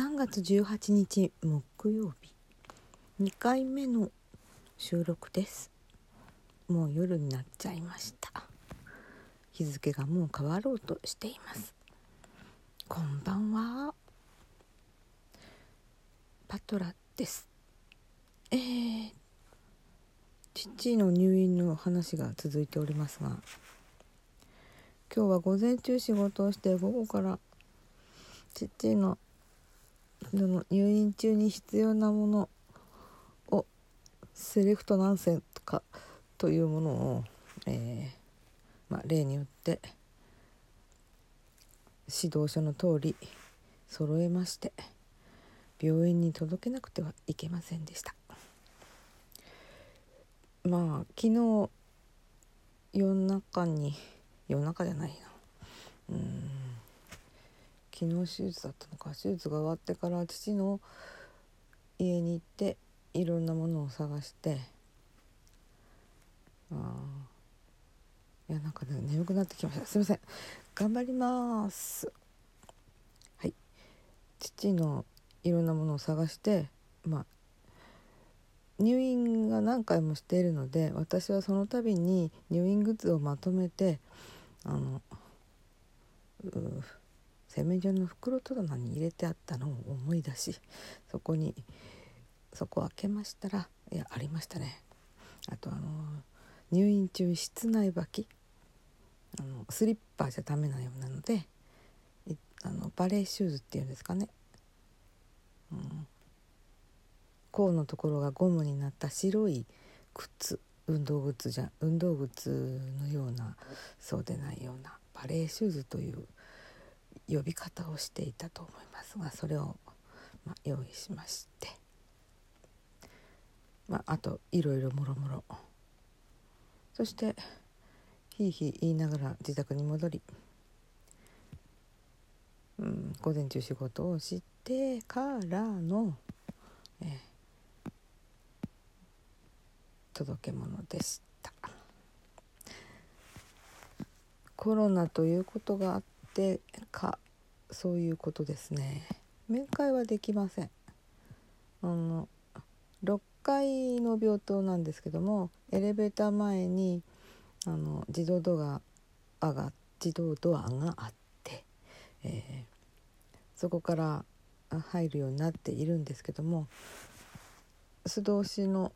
3月18日木曜日。2回目の収録です。もう夜になっちゃいました。日付がもう変わろうとしています。こんばんは。パトラです。えー、父の入院の話が続いておりますが今日は午前中仕事をして午後から父のの入院中に必要なものをセレクト何選とかというものを、えー、まあ、例によって指導書の通り揃えまして病院に届けなくてはいけませんでした。まあ昨日夜中に夜中じゃないな。うん。昨日手術だったのか。手術が終わってから父の家に行っていろんなものを探して。ああいやなんかね眠くなってきました。すいません。頑張ります。はい。父のいろんなものを探してまあ入院が何回もしているので私はその度に入院グッズをまとめてあのう洗面所の袋戸棚に入れてあったの？を思い出しそこにそこを開けましたらいやありましたね。あとあの入院中室内履きあのスリッパじゃダメなようなのであのバレーシューズっていうんですかね、うん、甲のところがゴムになった白い靴運動靴じゃ運動靴のようなそうでないようなバレーシューズという呼び方をしていたと思いますがそれを、まあ、用意しまして、まあ、あといろいろもろもろそしてひいひい言いながら自宅に戻り、うん、午前中仕事をしてからの、えー、届け物でした。コロナということがあってかそういうことですね。面会はできません。あの6階の病棟なんですけどもエレベーター前にあの自動ドアが自動ドアがあって、えー、そこから入るようになっているんですけども素通しの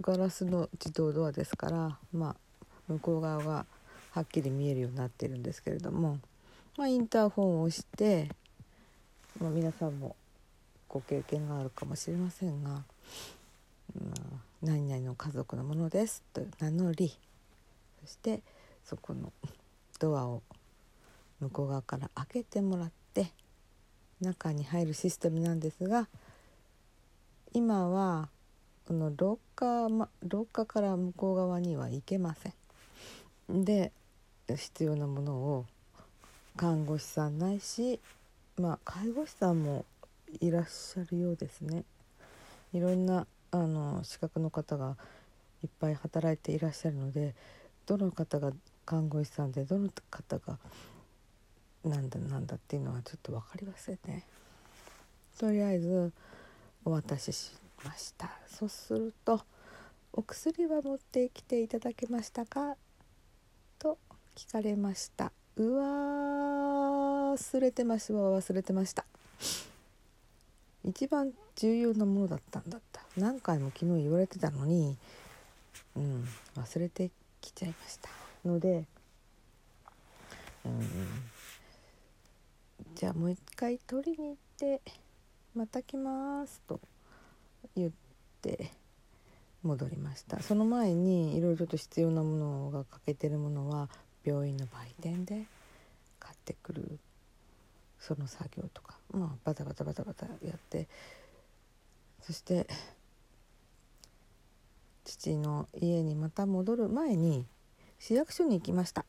ガラスの自動ドアですからまあ向こう側がはっきり見えるようになってるんですけれどもまあ、インターホンを押して、まあ、皆さんもご経験があるかもしれませんが「まあ、何々の家族のものです」と名乗りそしてそこのドアを向こう側から開けてもらって中に入るシステムなんですが今はこの廊下、ま、廊下から向こう側には行けません。で必要なものを看護師さんないし、まあ、介護士さんもいらっしゃるようですね。いろんなあの資格の方がいっぱい働いていらっしゃるのでどの方が看護師さんでどの方がなんだなんだっていうのはちょっと分かりませんね。とりあえずお渡ししましたそうすると「お薬は持ってきていただけましたか?」と聞かれましたうわ忘れてました。忘れてました。一番重要なものだったんだった。何回も昨日言われてたのにうん忘れてきちゃいました。のでうんじゃあもう一回取りに行ってまた来ますと言って戻りました。その前にいろいろと必要なものが欠けてるものは病院の売店で買ってくるその作業とか、まあ、バタバタバタバタやってそして父の家にまた戻る前に市役所に行きました。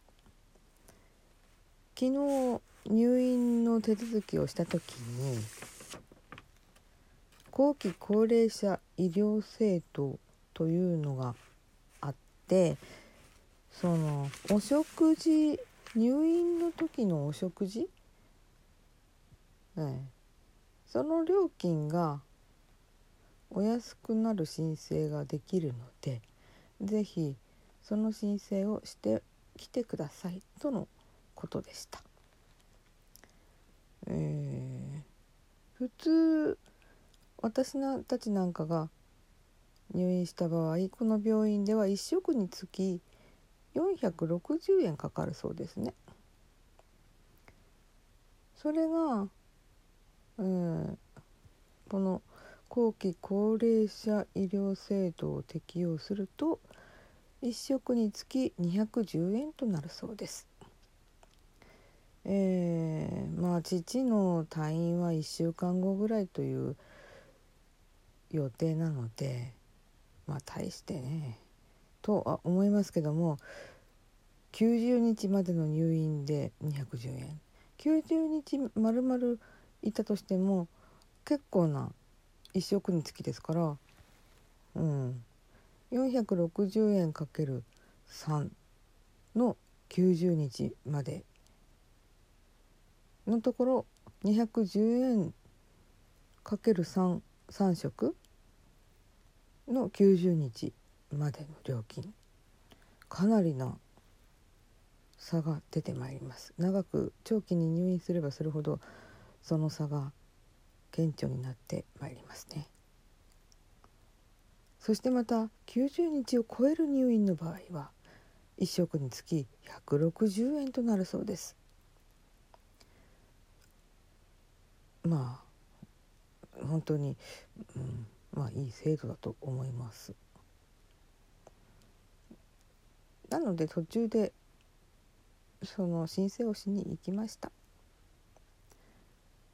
昨日入院の手続きをした時に後期高齢者医療制度というのがあってそのお食事入院の時のお食事、ええ、その料金がお安くなる申請ができるので是非その申請をしてきてくださいとのことでした。えー、普通私たちなんかが入院した場合この病院では1食につき460円かかるそうですね。それが、えー、この後期高齢者医療制度を適用すると1食につき210円となるそうです。えー、まあ父の退院は1週間後ぐらいという予定なのでまあ大してねとは思いますけども90日までの入院で210円。90日まるまるいたとしても結構な1食につきですからうん。460円かける3の90日までのところ210円かける33食の90日までの料金かなりな差が出てまいります。長く長期に入院すればするほどその差が顕著になってまいりますね。そしてまた90日を超える入院の場合は1食につき160円となるそうです。まあ本当に、うん、まあいい制度だと思います。なので途中でその申請をしに行きました。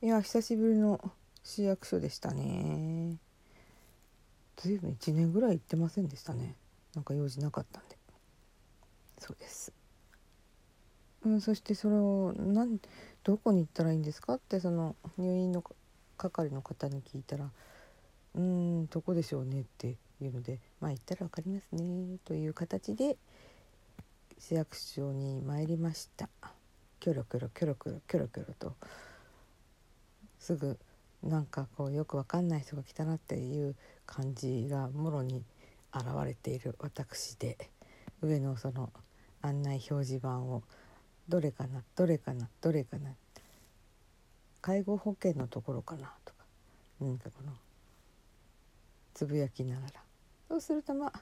いや久しぶりの市役所でしたね。ずいぶん1年ぐらい行ってませんでしたね。なんか用事なかったんで。そうです。うん、そしてそれをなんどこに行ったらいいんですか？ってその入院の係の方に聞いたら「うんどこでしょうね」っていうので「まあ行ったら分かりますね」という形で市役所に参りましたキョロキョロキョロキョロキョロキョロとすぐなんかこうよく分かんない人が来たなっていう感じがもろに現れている私で上のその案内表示板をどれかなどれかなどれかな介護保険のところかなとか何かこのつぶやきながらそうするとまあ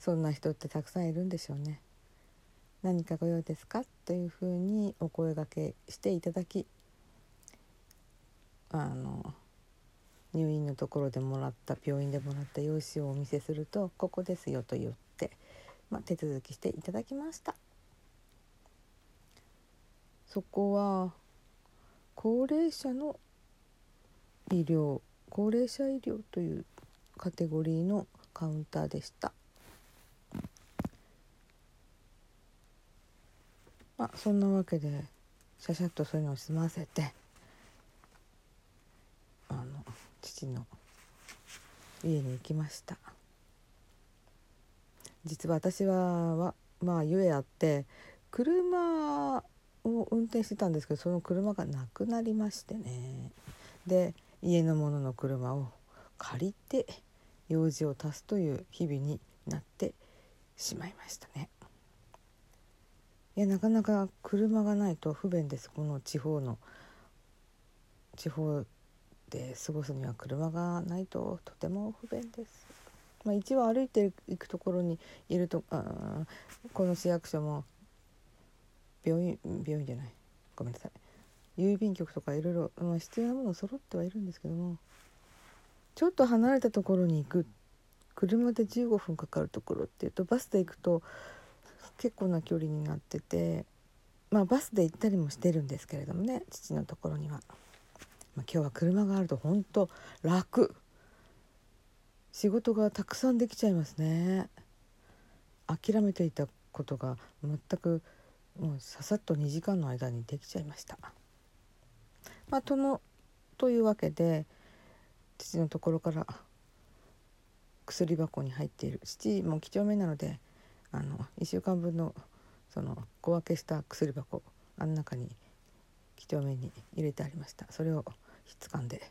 そんな人ってたくさんいるんでしょうね。何かご用ですか？というふうにお声がけしていただきあの入院のところでもらった病院でもらった用紙をお見せすると「ここですよ」と言って、まあ、手続きしていただきました。そこは高齢者の医療高齢者医療というカテゴリーのカウンターでした。まあそんなわけでシャシャッとそういうのを済ませてあの父の家に行きました実は私ははまあゆえあって車を運転してたんですけどその車がなくなりましてねで家のものの車を借りて用事を足すという日々になってしまいましたね。いやなかなか車がないと不便です。この地方の地方で過ごすには車がないととても不便です。まあ、一応歩いていくところにいるとあこの市役所も病院病院じゃない。ごめんなさい。郵便局とかいろいろ、ま、必要なもの揃ってはいるんですけどもちょっと離れたところに行く。車で15分かかるところっていうとバスで行くと結構な距離になっててまあバスで行ったりもしてるんですけれどもね父のところには、まあ、今日は車があると本当楽。仕事がたくさんできちゃいますね。諦めていたことが全くもうささっと2時間の間にできちゃいました。まあ、とのというわけで父のところから薬箱に入っている。父も几帳面なのであの1週間分のその小分けした薬箱あん中に几帳面に入れてありました。それをひっつかんで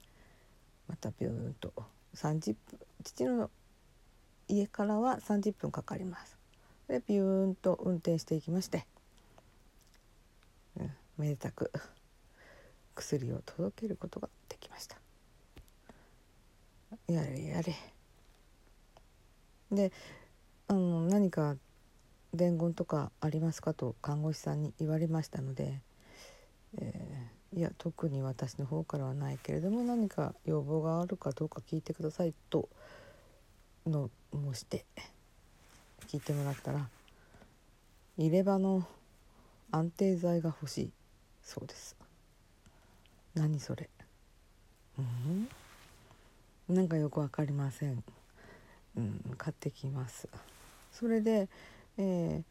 またビューンと30分父の家からは30分かかります。でビューンと運転していきまして、うん、めでたく薬を届けることができました。やれやれ。であの何か伝言とかありますかと看護師さんに言われましたので、えー、いや特に私の方からはないけれども何か要望があるかどうか聞いてくださいとの申して聞いてもらったら入れ歯の安定剤が欲しいそうです。何それ。うん？なんかよくわかりません。うん買ってきます。それで、えー、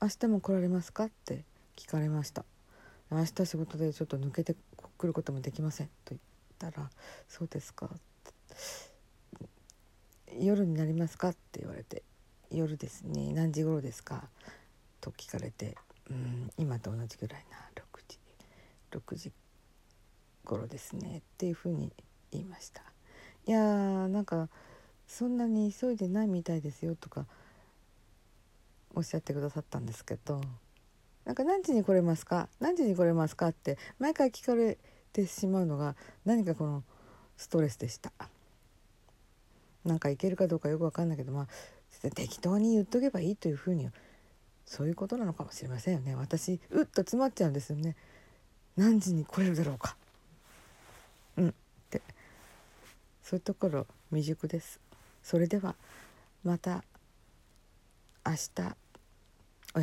明日も来られますか?」って聞かれました「明日仕事でちょっと抜けてくることもできません」と言ったら「そうですか」夜になりますか?」って言われて「夜ですね何時頃ですか?」と聞かれて「うん今と同じぐらいな6時6時頃ですね」っていうふうに言いましたいやーなんかそんなに急いでないみたいですよとかおっしゃってくださったんですけどなんか何時に来れますか？何時に来れますかって毎回聞かれてしまうのが何かこのストレスでした。なんかいけるかどうかよく分かんないけどまあ適当に言っとけばいいというふうにそういうことなのかもしれませんよね。私うっと詰まっちゃうんですよね。何時に来れるだろうか。うん。って。そういうところ未熟です。それではまた明日